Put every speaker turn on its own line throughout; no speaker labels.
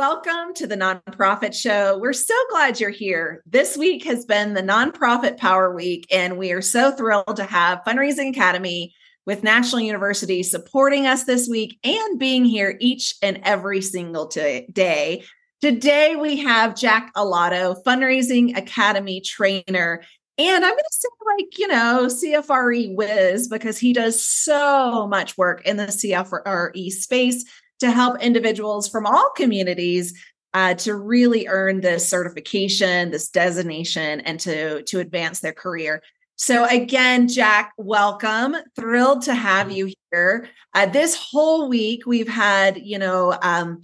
Welcome to the Nonprofit Show. We're so glad you're here. This week has been the Nonprofit Power Week, and we are so thrilled to have Fundraising Academy with National University supporting us this week and being here each and every single t- day. Today, we have Jack Alotto, Fundraising Academy trainer. And I'm going to say, like, you know, CFRE whiz because he does so much work in the CFRE space to help individuals from all communities uh, to really earn this certification, this designation, and to, to advance their career. So, again, Jack, welcome. Thrilled to have you here. Uh, this whole week, we've had, you know, um,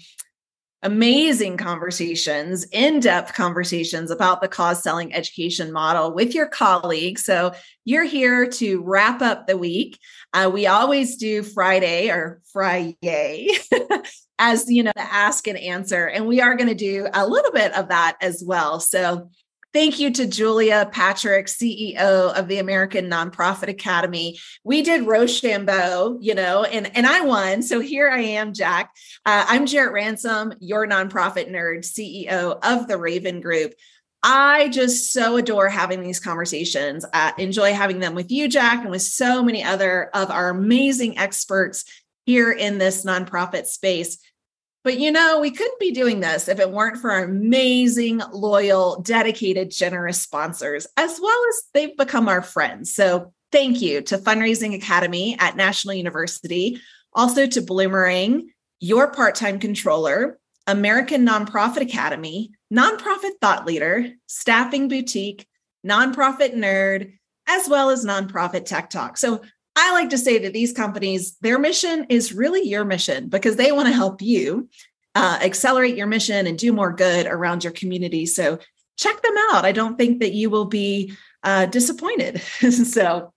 amazing conversations, in depth conversations about the cause selling education model with your colleagues. So you're here to wrap up the week. Uh, we always do Friday or Friday as you know, the ask and answer. And we are going to do a little bit of that as well. So Thank you to Julia Patrick, CEO of the American Nonprofit Academy. We did Rochambeau, you know, and, and I won. So here I am, Jack. Uh, I'm Jarrett Ransom, your nonprofit nerd, CEO of the Raven Group. I just so adore having these conversations. I enjoy having them with you, Jack, and with so many other of our amazing experts here in this nonprofit space. But you know, we couldn't be doing this if it weren't for our amazing, loyal, dedicated, generous sponsors, as well as they've become our friends. So thank you to Fundraising Academy at National University, also to Bloomerang, your part time controller, American Nonprofit Academy, Nonprofit Thought Leader, Staffing Boutique, Nonprofit Nerd, as well as Nonprofit Tech Talk. So I like to say that these companies, their mission is really your mission because they want to help you uh, accelerate your mission and do more good around your community. So check them out. I don't think that you will be uh, disappointed. so,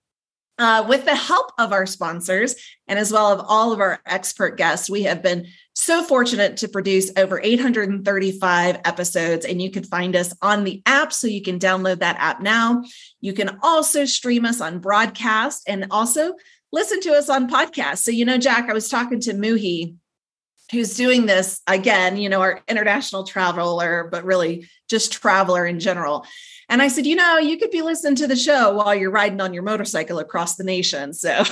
uh, with the help of our sponsors and as well of all of our expert guests, we have been so fortunate to produce over 835 episodes, and you can find us on the app. So you can download that app now. You can also stream us on broadcast and also listen to us on podcast. So, you know, Jack, I was talking to Muhi, who's doing this again, you know, our international traveler, but really just traveler in general. And I said, you know, you could be listening to the show while you're riding on your motorcycle across the nation. So,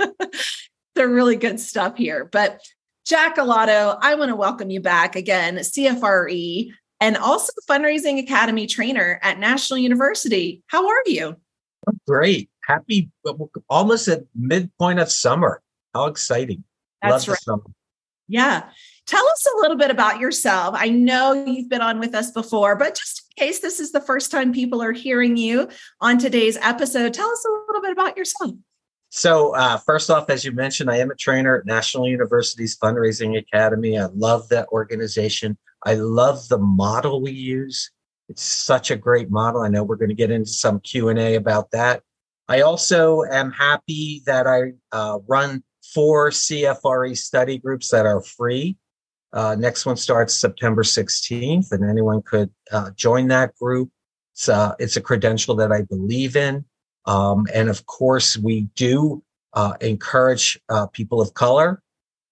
they're really good stuff here. But Jack Alotto, I want to welcome you back again, CFRE, and also Fundraising Academy trainer at National University. How are you?
Great. Happy, almost at midpoint of summer. How exciting.
That's Love right. Yeah. Tell us a little bit about yourself. I know you've been on with us before, but just in case this is the first time people are hearing you on today's episode, tell us a little bit about yourself.
So, uh, first off, as you mentioned, I am a trainer at National University's Fundraising Academy. I love that organization. I love the model we use. It's such a great model. I know we're going to get into some Q and A about that. I also am happy that I uh, run four CFRE study groups that are free. Uh, next one starts September 16th, and anyone could uh, join that group. It's, uh, it's a credential that I believe in. Um, and of course, we do uh, encourage uh, people of color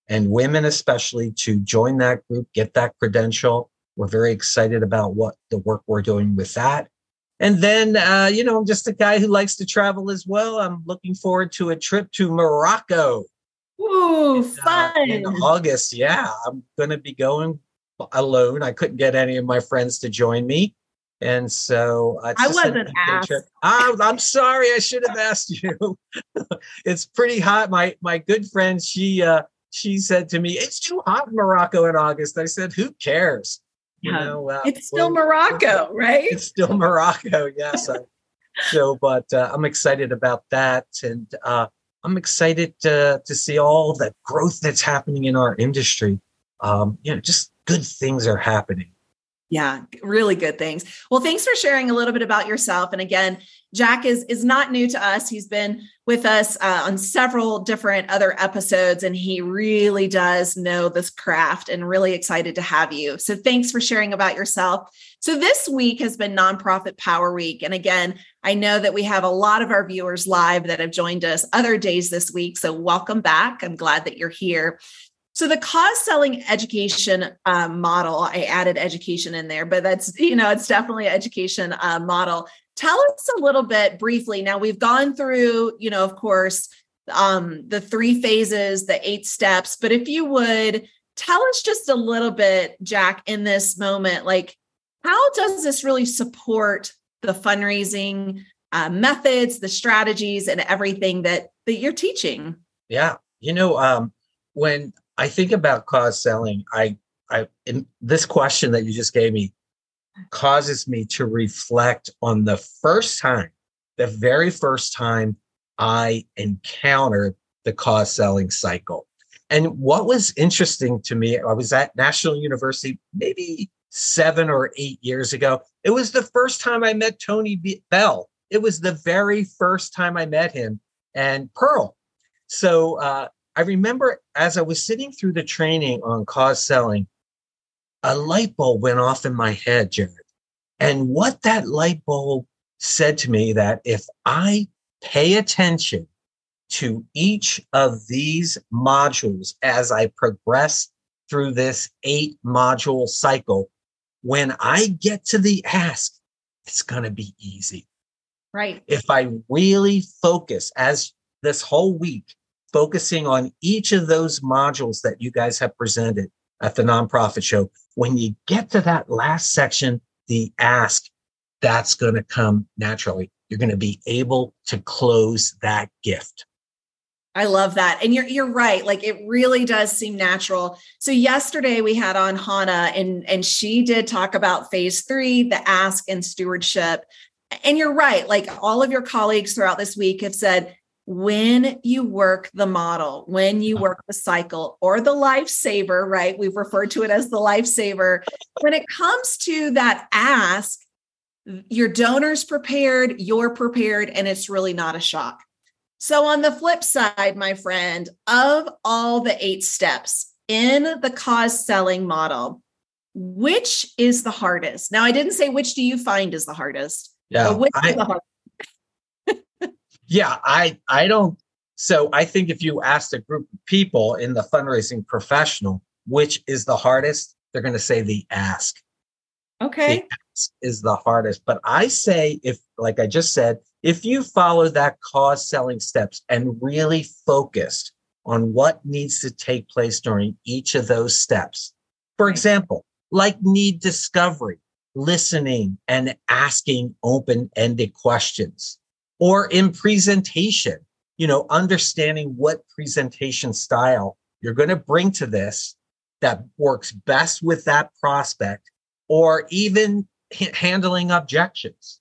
and women, especially, to join that group, get that credential. We're very excited about what the work we're doing with that. And then, uh, you know, I'm just a guy who likes to travel as well. I'm looking forward to a trip to Morocco.
Ooh, in, fun. Uh,
in August. Yeah, I'm going to be going alone. I couldn't get any of my friends to join me. And so
uh, I wasn't asked.
I'm, I'm sorry, I should have asked you. it's pretty hot. My my good friend, she uh, she said to me, "It's too hot in Morocco in August." I said, "Who cares?"
You know, uh, it's still well, Morocco, right?
It's still Morocco. Yes. I, so, but uh, I'm excited about that, and uh, I'm excited to to see all that growth that's happening in our industry. Um, you know, just good things are happening.
Yeah, really good things. Well, thanks for sharing a little bit about yourself. And again, Jack is is not new to us. He's been with us uh, on several different other episodes, and he really does know this craft. And really excited to have you. So thanks for sharing about yourself. So this week has been Nonprofit Power Week, and again, I know that we have a lot of our viewers live that have joined us other days this week. So welcome back. I'm glad that you're here. So the cause selling education um, model, I added education in there, but that's you know it's definitely an education uh, model. Tell us a little bit briefly. Now we've gone through, you know, of course, um, the three phases, the eight steps. But if you would tell us just a little bit, Jack, in this moment, like how does this really support the fundraising uh, methods, the strategies, and everything that that you're teaching?
Yeah, you know, um, when I think about cause selling, I, I, this question that you just gave me causes me to reflect on the first time, the very first time I encountered the cause selling cycle. And what was interesting to me, I was at National University maybe seven or eight years ago. It was the first time I met Tony Bell. It was the very first time I met him and Pearl. So uh, I remember as I was sitting through the training on cause selling, a light bulb went off in my head, Jarrett. And what that light bulb said to me that if I pay attention to each of these modules as I progress through this eight module cycle, when I get to the ask, it's going to be easy.
Right.
If I really focus as this whole week, focusing on each of those modules that you guys have presented at the nonprofit show, when you get to that last section, the ask, that's going to come naturally. You're going to be able to close that gift.
I love that. And you're you're right. Like it really does seem natural. So yesterday we had on Hannah and and she did talk about phase 3, the ask and stewardship. And you're right. Like all of your colleagues throughout this week have said when you work the model, when you uh-huh. work the cycle or the lifesaver, right? We've referred to it as the lifesaver. When it comes to that ask, your donor's prepared, you're prepared, and it's really not a shock. So, on the flip side, my friend, of all the eight steps in the cause selling model, which is the hardest? Now, I didn't say which do you find is the hardest.
Yeah.
Which
I,
is the
hardest? Yeah, I I don't so I think if you asked a group of people in the fundraising professional, which is the hardest, they're going to say the ask.
Okay.
The ask is the hardest. But I say if like I just said, if you follow that cause selling steps and really focused on what needs to take place during each of those steps, for example, like need discovery, listening and asking open ended questions, or in presentation, you know, understanding what presentation style you're going to bring to this that works best with that prospect, or even handling objections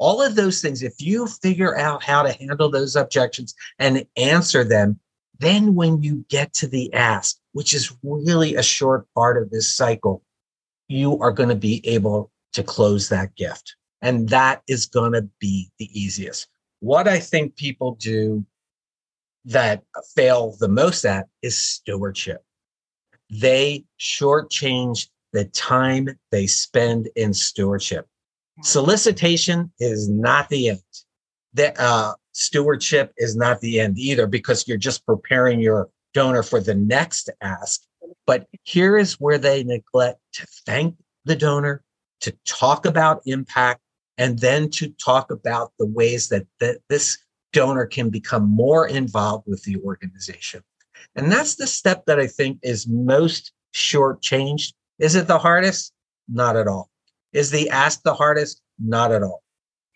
all of those things, if you figure out how to handle those objections and answer them, then when you get to the ask, which is really a short part of this cycle, you are going to be able to close that gift. And that is going to be the easiest. What I think people do that fail the most at is stewardship. They shortchange the time they spend in stewardship. Solicitation is not the end. The uh, stewardship is not the end either because you're just preparing your donor for the next ask. But here is where they neglect to thank the donor, to talk about impact, and then to talk about the ways that, that this donor can become more involved with the organization. And that's the step that I think is most shortchanged. Is it the hardest? Not at all. Is the ask the hardest? Not at all.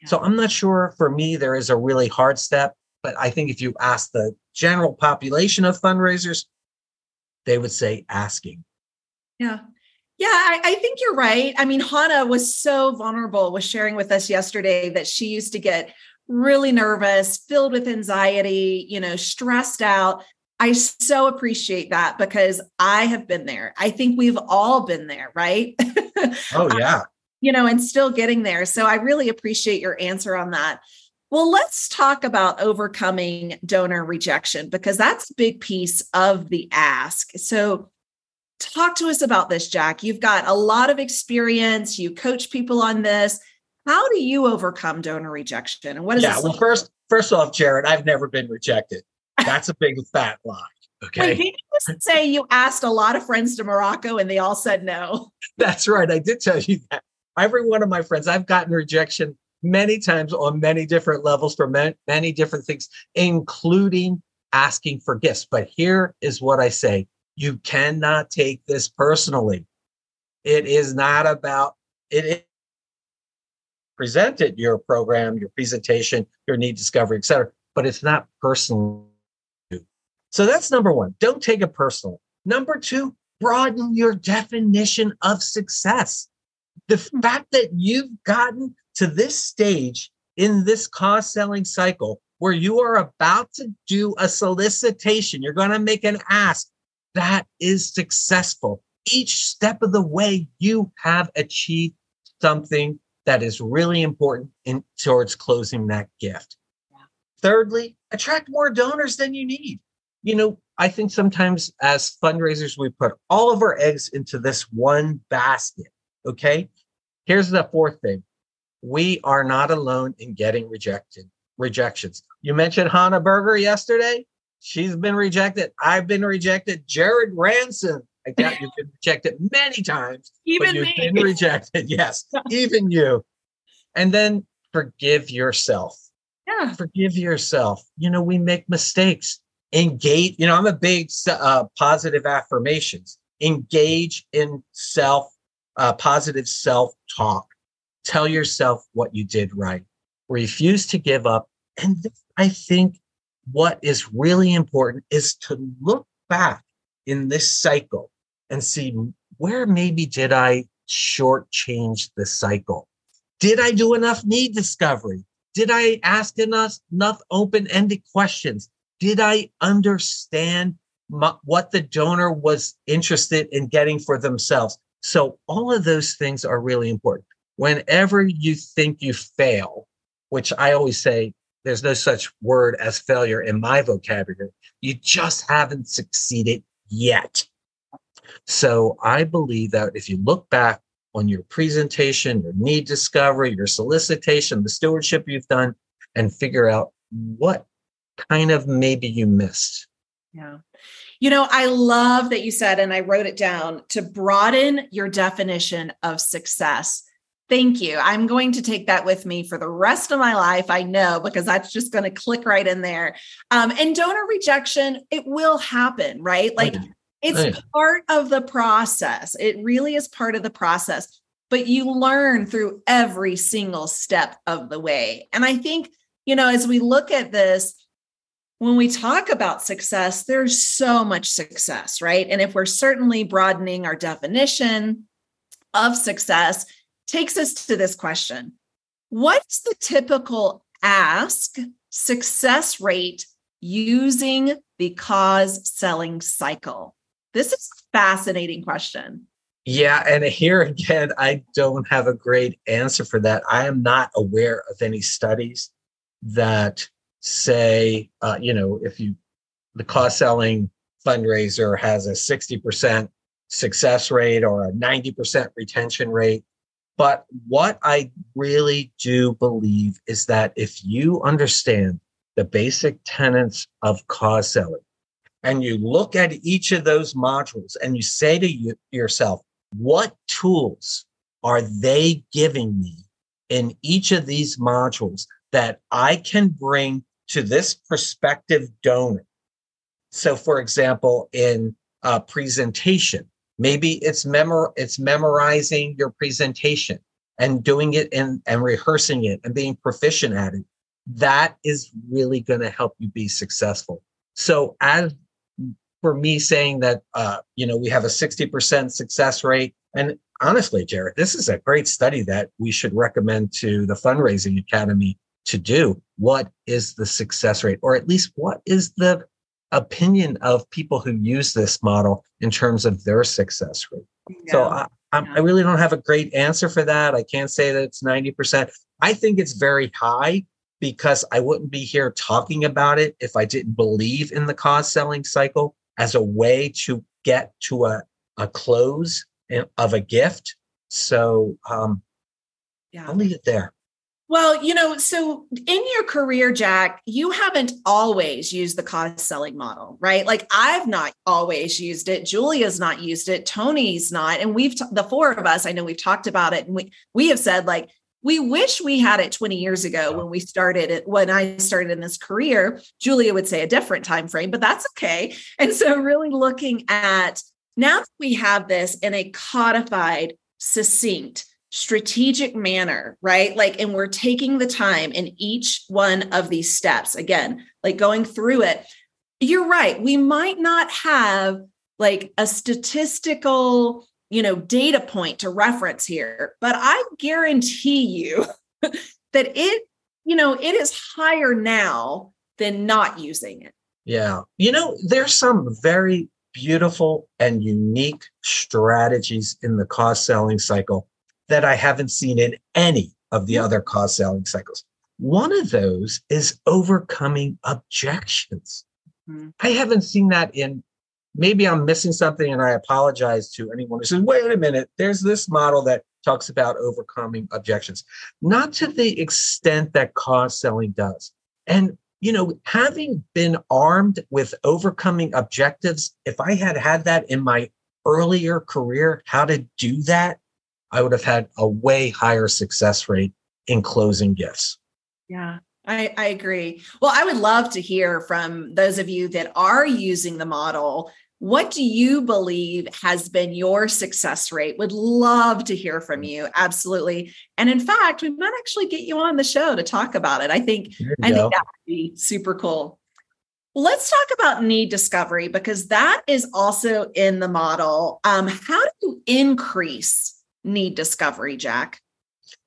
Yeah. So I'm not sure for me there is a really hard step, but I think if you ask the general population of fundraisers, they would say asking.
Yeah. Yeah, I, I, think you're right. I mean, Hannah was so vulnerable, was sharing with us yesterday that she used to get really nervous, filled with anxiety, you know, stressed out. I so appreciate that because I have been there. I think we've all been there, right?
Oh, yeah
you know, and still getting there. So I really appreciate your answer on that. Well, let's talk about overcoming donor rejection because that's a big piece of the ask. So, talk to us about this, Jack. You've got a lot of experience, you coach people on this. How do you overcome donor rejection? And what is
Yeah, well, first, first off, Jarrett, I've never been rejected. That's a big fat lie. Okay.
Wait, did you say you asked a lot of friends to Morocco and they all said no?
That's right. I did tell you that. Every one of my friends, I've gotten rejection many times on many different levels for many, many different things, including asking for gifts. But here is what I say you cannot take this personally. It is not about it. presented your program, your presentation, your need discovery, etc. But it's not personal. So that's number one. Don't take it personal. Number two, broaden your definition of success. The fact that you've gotten to this stage in this cause selling cycle where you are about to do a solicitation, you're going to make an ask, that is successful. Each step of the way, you have achieved something that is really important in towards closing that gift. Yeah. Thirdly, attract more donors than you need. You know, I think sometimes as fundraisers, we put all of our eggs into this one basket. Okay. Here's the fourth thing we are not alone in getting rejected rejections. You mentioned Hannah Berger yesterday. She's been rejected. I've been rejected. Jarrett Ransom. I doubt you've been rejected many times.
Even
you've
me.
been rejected. Yes, even you. And then forgive yourself.
Yeah.
Forgive yourself. You know, we make mistakes. Engage. You know, I'm a big uh, positive affirmations. Engage in self, uh, positive self talk. Tell yourself what you did right. Refuse to give up. And I think what is really important is to look back in this cycle and see where maybe did I shortchange the cycle? Did I do enough need discovery? Did I ask enough, enough open ended questions? Did I understand my, what the donor was interested in getting for themselves? So, all of those things are really important. Whenever you think you fail, which I always say there's no such word as failure in my vocabulary, you just haven't succeeded yet. So, I believe that if you look back on your presentation, your need discovery, your solicitation, the stewardship you've done, and figure out what kind of maybe you missed.
Yeah. You know, I love that you said, and I wrote it down to broaden your definition of success. Thank you. I'm going to take that with me for the rest of my life. I know because that's just going to click right in there. Um, and donor rejection, it will happen, right? Like it's oh, yeah. part of the process. It really is part of the process, but you learn through every single step of the way. And I think, you know, as we look at this, when we talk about success, there's so much success, right? And if we're certainly broadening our definition of success, takes us to this question What's the typical ask success rate using the cause selling cycle? This is a fascinating question.
Yeah. And here again, I don't have a great answer for that. I am not aware of any studies that say, uh, you know, if you, the cause selling fundraiser has a 60% success rate or a 90% retention rate. But what I really do believe is that if you understand the basic tenets of cause selling, and you look at each of those modules and you say to you, yourself, what tools are they giving me in each of these modules that I can bring to this prospective donor? So, for example, in a presentation, maybe it's memor it's memorizing your presentation and doing it and, and rehearsing it and being proficient at it. That is really going to help you be successful. So as for me saying that uh, you know we have a 60% success rate and honestly jarrett this is a great study that we should recommend to the fundraising academy to do what is the success rate or at least what is the opinion of people who use this model in terms of their success rate yeah. so I, I really don't have a great answer for that i can't say that it's 90% i think it's very high because i wouldn't be here talking about it if i didn't believe in the cause selling cycle as a way to get to a, a close of a gift. So um, yeah. I'll leave it there.
Well, you know, so in your career, Jack, you haven't always used the cause selling model, right? Like I've not always used it. Julia's not used it. Tony's not. And we've, t- the four of us, I know we've talked about it and we, we have said like, we wish we had it 20 years ago when we started it when i started in this career julia would say a different time frame but that's okay and so really looking at now that we have this in a codified succinct strategic manner, right? Like, and we're taking the time in each one of these steps, again, like going through it. You're right. We might not have like a statistical, you know, data point to reference here, but I guarantee you that it, you know, it is higher now than not using it.
Yeah. You know, there's some very beautiful and unique strategies in the cause selling cycle that I haven't seen in any of the other cause selling cycles. One of those is overcoming objections. Mm-hmm. I haven't seen that in maybe I'm missing something and I apologize to anyone who says, wait a minute, there's this model that talks about overcoming objections, not to the extent that cause selling does. And, you know, having been armed with overcoming objectives, if I had had that in my earlier career, how to do that, I would have had a way higher success rate in closing gifts.
Yeah. I, I agree. Well, I would love to hear from those of you that are using the model. What do you believe has been your success rate? Would love to hear from you. Absolutely. And in fact, we might actually get you on the show to talk about it. I think I go. think that would be super cool. Let's talk about need discovery because that is also in the model. Um, how do you increase need discovery, Jack?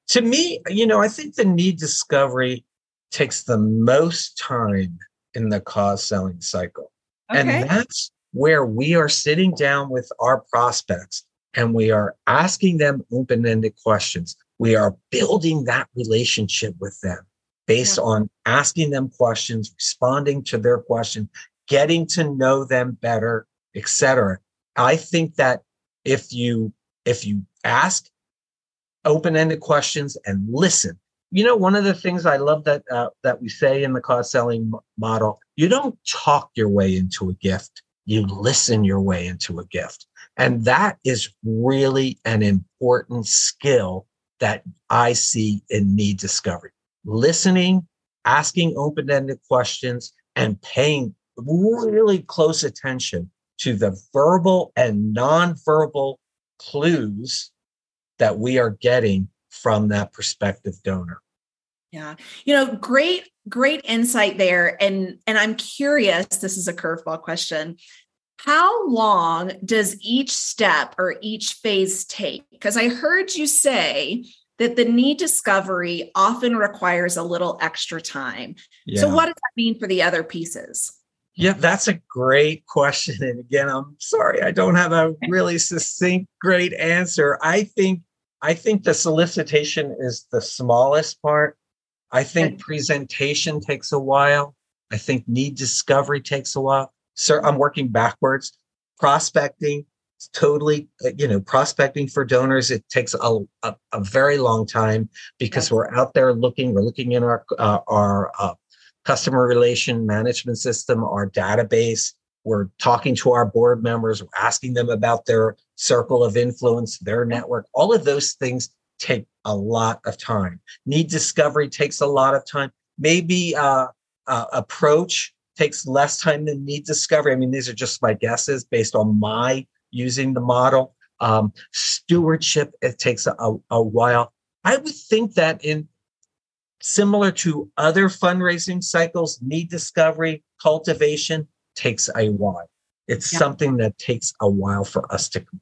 To me, you know, I think the need discovery takes the most time in the cause selling cycle. Okay. And that's where we are sitting down with our prospects and we are asking them open ended questions. We are building that relationship with them based yeah. on asking them questions, responding to their question, getting to know them better, etc. I think that if you if you ask open-ended questions and listen. You know, one of the things I love that uh, that we say in the cause selling model, you don't talk your way into a gift. You listen your way into a gift. And that is really an important skill that I see in need discovery. Listening, asking open-ended questions, and paying really close attention to the verbal and non-verbal clues that we are getting from that prospective donor.
Yeah. You know, great great insight there and and I'm curious, this is a curveball question. How long does each step or each phase take? Because I heard you say that the need discovery often requires a little extra time. Yeah. So what does that mean for the other pieces?
Yeah, that's a great question. And again, I'm sorry, I don't have a really succinct, great answer. I think I think the solicitation is the smallest part. I think presentation takes a while. I think need discovery takes a while. So I'm working backwards. Prospecting, totally, uh, you know, prospecting for donors, it takes a, a, a very long time because we're out there looking, we're looking in our, uh, our uh, customer relation management system, our database. We're talking to our board members, we're asking them about their circle of influence, their network. All of those things take a lot of time. Need discovery takes a lot of time. Maybe uh, uh, approach takes less time than need discovery. I mean, these are just my guesses based on my using the model. Um, stewardship, it takes a, a while. I would think that in similar to other fundraising cycles, need discovery, cultivation, takes a while. It's yeah. something that takes a while for us to complete.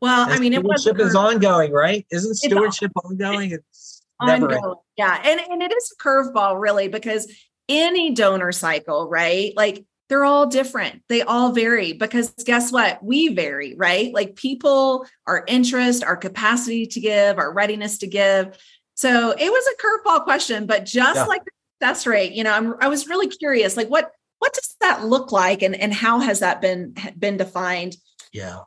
Well, I mean, it was
stewardship is ongoing, right? Isn't stewardship it's ongoing? It's
ongoing. Never yeah, and and it is a curveball, really, because any donor cycle, right? Like they're all different. They all vary because guess what? We vary, right? Like people, our interest, our capacity to give, our readiness to give. So it was a curveball question, but just yeah. like the success rate, you know, I'm, I was really curious, like what what does that look like and, and how has that been been defined
yeah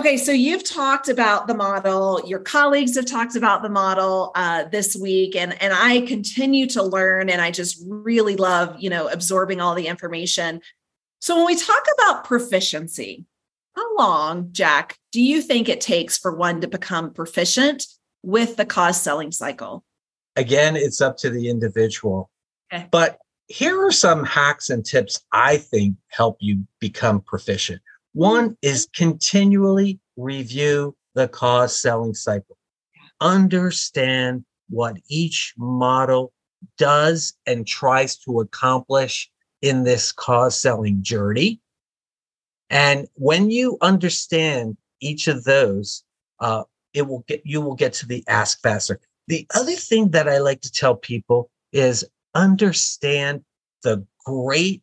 Okay, so you've talked about the model. Your colleagues have talked about the model uh, this week, and and I continue to learn, and I just really love you know absorbing all the information. So when we talk about proficiency, how long, Jack, do you think it takes for one to become proficient with the cause selling cycle?
Again, it's up to the individual. Okay. But here are some hacks and tips I think help you become proficient. One is continually review the cause selling cycle. Understand what each model does and tries to accomplish in this cause selling journey. And when you understand each of those, uh, it will get you will get to the ask faster. The other thing that I like to tell people is understand the great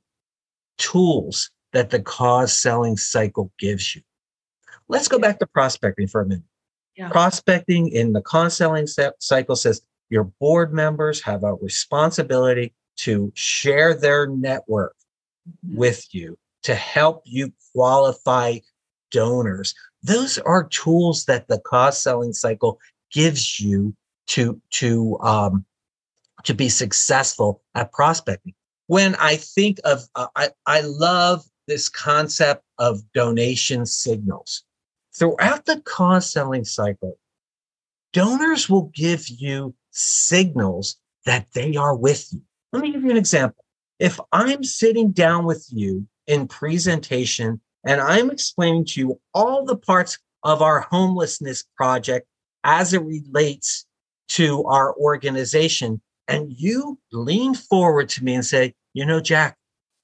tools that the cause selling cycle gives you. Let's go back to prospecting for a minute. Yeah. Prospecting in the cause selling cycle says your board members have a responsibility to share their network mm-hmm. with you to help you qualify donors. Those are tools that the cause selling cycle gives you to to um, to be successful at prospecting. When I think of, uh, I I love this concept of donation signals throughout the cause selling cycle. Donors will give you signals that they are with you. Let me give you an example. If I'm sitting down with you in presentation and I'm explaining to you all the parts of our homelessness project as it relates to our organization, and you lean forward to me and say, you know, Jack,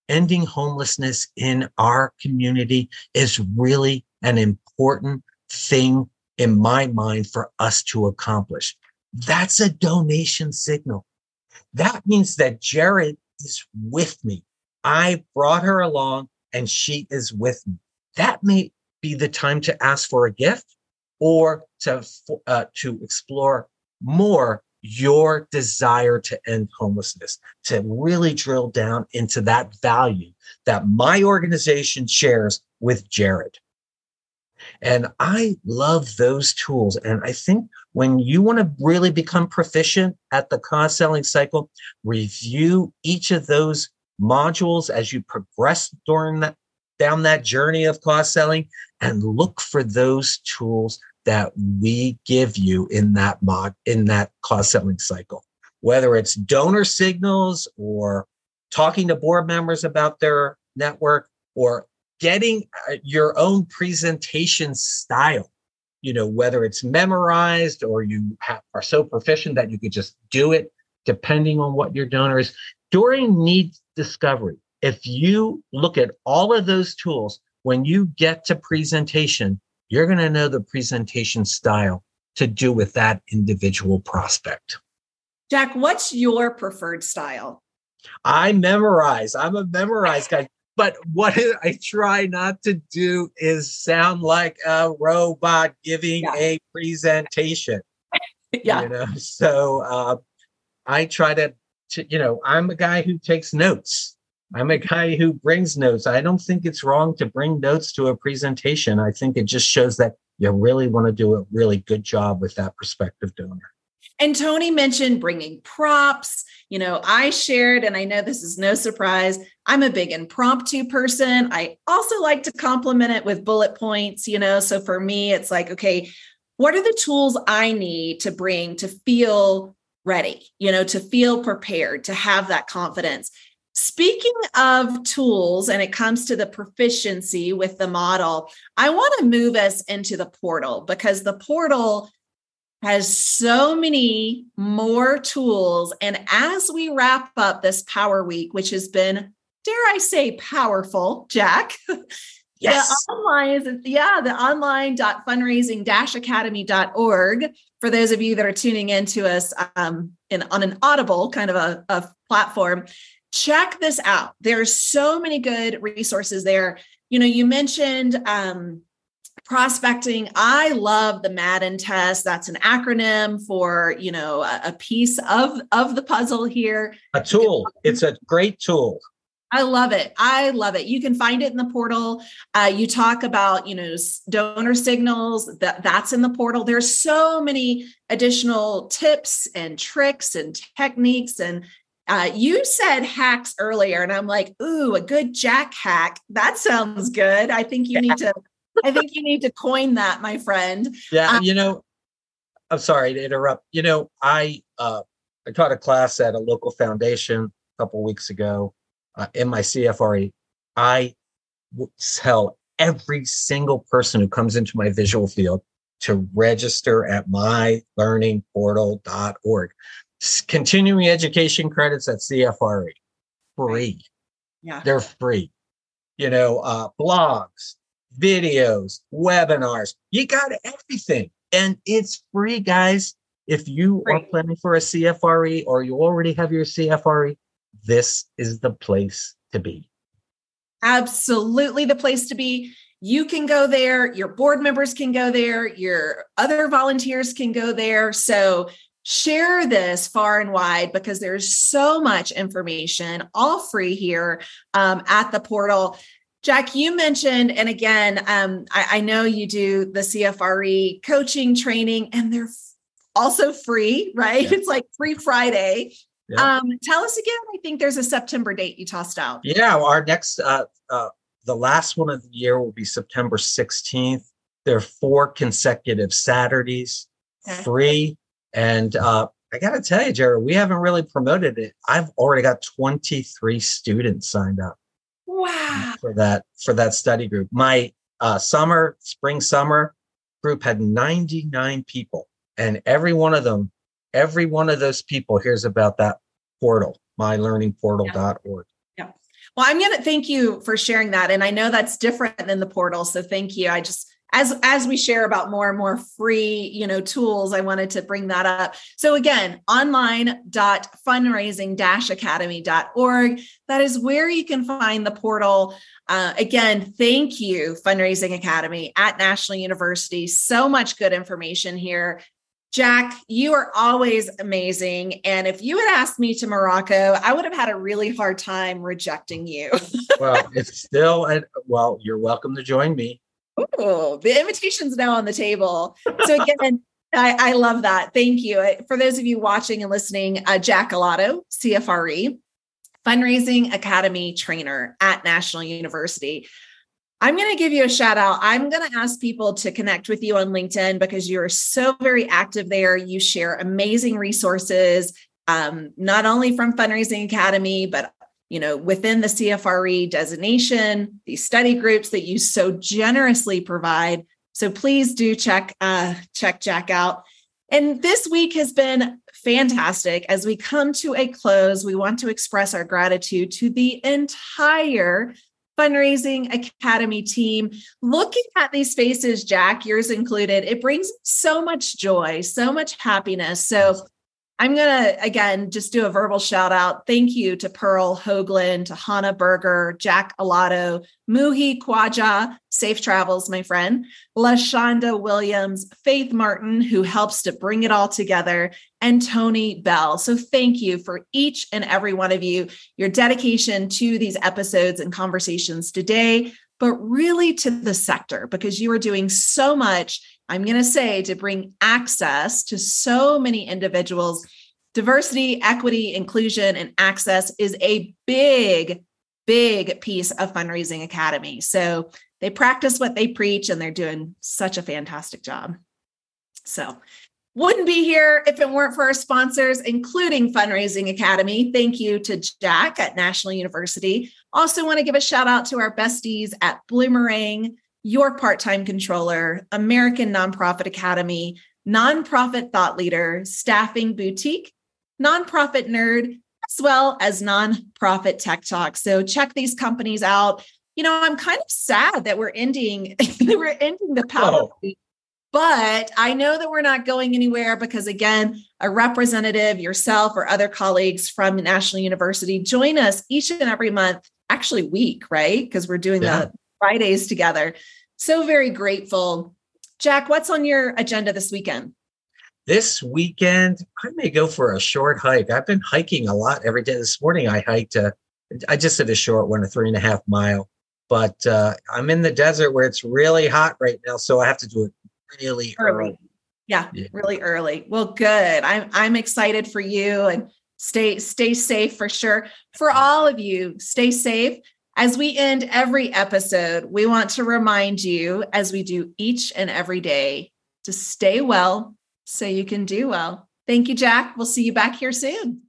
ending homelessness in our community is really an important thing in my mind for us to accomplish. That's a donation signal. That means that Jarrett is with me. I brought her along and she is with me. That may be the time to ask for a gift or to, uh, to explore more your desire to end homelessness, to really drill down into that value that my organization shares with Jarrett. And I love those tools. And I think when you want to really become proficient at the cause selling cycle, review each of those modules as you progress during that down that journey of cause selling and look for those tools that we give you in that mod in that cause selling cycle. Whether it's donor signals or talking to board members about their network or getting uh, your own presentation style. You know whether it's memorized or you are so proficient that you could just do it depending on what your donor is. During need discovery if you look at all of those tools when you get to presentation you're going to know the presentation style to do with that individual prospect
jack what's your preferred style
i memorize i'm a memorized guy but what I try not to do is sound like a robot giving yeah. a presentation.
yeah.
You know, so uh, I try to, to, you know, I'm a guy who takes notes. I'm a guy who brings notes. I don't think it's wrong to bring notes to a presentation. I think it just shows that you really want to do a really good job with that prospective donor.
And Tony mentioned bringing props. You know, I shared, and I know this is no surprise, I'm a big impromptu person. I also like to complement it with bullet points, you know. So for me, it's like, okay, what are the tools I need to bring to feel ready, you know, to feel prepared, to have that confidence? Speaking of tools, and it comes to the proficiency with the model, I want to move us into the portal because the portal has so many more tools. And as we wrap up this Power Week, which has been, dare I say, powerful, Jack.
Yes.
The online is yeah, the online.fundraising-academy.org. For those of you that are tuning in to us um, in on an audible kind of a, a platform, check this out. There's so many good resources there. You know, you mentioned um, prospecting i love the madden test that's an acronym for you know a, a, piece of of the puzzle here
a tool it's a great tool
I love it. I love it. You can find it in the portal. Uh, you talk about, you know, donor signals that that's in the portal. There's so many additional tips and tricks and techniques. And uh, you said hacks earlier, and I'm like, ooh, a good Jack hack. That sounds good. I think you need to. I think you need to coin that, my friend.
Yeah, um, you know, I'm sorry to interrupt. You know, I uh, I taught a class at a local foundation a couple weeks ago uh, in my CFRE, I tell every single person who comes into my visual field to register at mylearningportal.org. Continuing education credits at CFRE, free. Yeah. They're free. You know, uh, blogs, videos, webinars, you got everything. And it's free, guys. If you free. are planning for a CFRE or you already have your CFRE, this is the place to be.
Absolutely the place to be. You can go there, your board members can go there, your other volunteers can go there. So share this far and wide because there's so much information, all free here um, at the portal. Jack, you mentioned, and again, um, I, I, know you do the CFRE coaching training, and they're also free, right? Yeah. It's like free Friday. Yeah. Um, tell us again. I think there's a September date you tossed out.
Yeah, our next, uh, uh, the last one of the year will be September 16th. There are four consecutive Saturdays, okay. free, and uh, I got to tell you, Jarrett, we haven't really promoted it. I've already got 23 students signed up.
Wow!
For that for that study group, my uh, summer, spring, summer group had 99 people, and every one of them every one of those people hears about that portal, mylearningportal.org.
Yeah. Well, I'm going to thank you for sharing that. And I know that's different than the portal. So thank you. I just, as as we share about more and more free you know tools i wanted to bring that up so again online.fundraising-academy.org that is where you can find the portal uh, again thank you fundraising academy at national university so much good information here Jack, you are always amazing. And if you had asked me to Morocco, I would have had a really hard time rejecting you.
well, it's still, well, you're welcome to join me.
Oh, the invitation's now on the table. So again, I, I, love that. Thank you. For those of you watching and listening, uh, Jack Alotto, CFRE, Fundraising Academy trainer at National University. I'm going to give you a shout out. I'm going to ask people to connect with you on LinkedIn because you're so very active there. You share amazing resources, um, not only from Fundraising Academy, but you know within the CFRE designation, these study groups that you so generously provide. So please do check uh, check Jack out. And this week has been fantastic. As we come to a close, we want to express our gratitude to the entire fundraising academy team looking at these faces jack yours included it brings so much joy so much happiness so I'm going to again just do a verbal shout out. Thank you to Pearl Hoagland, to Hannah Berger, Jack Alotto, Muhi Kwaja, safe travels, my friend, LaShonda Williams, Faith Martin, who helps to bring it all together, and Tony Bell. So thank you for each and every one of you, your dedication to these episodes and conversations today, but really to the sector because you are doing so much I'm going to say to bring access to so many individuals. Diversity, equity, inclusion, and access is a big, big piece of Fundraising Academy. So they practice what they preach and they're doing such a fantastic job. So, wouldn't be here if it weren't for our sponsors, including Fundraising Academy. Thank you to Jack at National University. Also, want to give a shout out to our besties at Bloomerang, your part time controller, American Nonprofit Academy, Nonprofit Thought Leader, Staffing Boutique, Nonprofit Nerd, as well as Nonprofit Tech Talk. So check these companies out. You know, I'm kind of sad that we're ending we're ending the oh. power. Oh. But I know that we're not going anywhere because, again, a representative, yourself, or other colleagues from National University join us each and every month, actually, week, right? Because we're doing yeah. the Fridays together. So very grateful. Jack, what's on your agenda this weekend?
This weekend, I may go for a short hike. I've been hiking a lot every day. This morning, I hiked uh, I just did a short one, a three and a half mile. But uh, I'm in the desert where it's really hot right now, so I have to do it really early. early.
Yeah, yeah, really early. Well, good. I'm I'm excited for you and stay stay safe for sure. For all of you, stay safe. As we end every episode, we want to remind you, as we do each and every day, to stay well so you can do well. Thank you, Jack. We'll see you back here soon.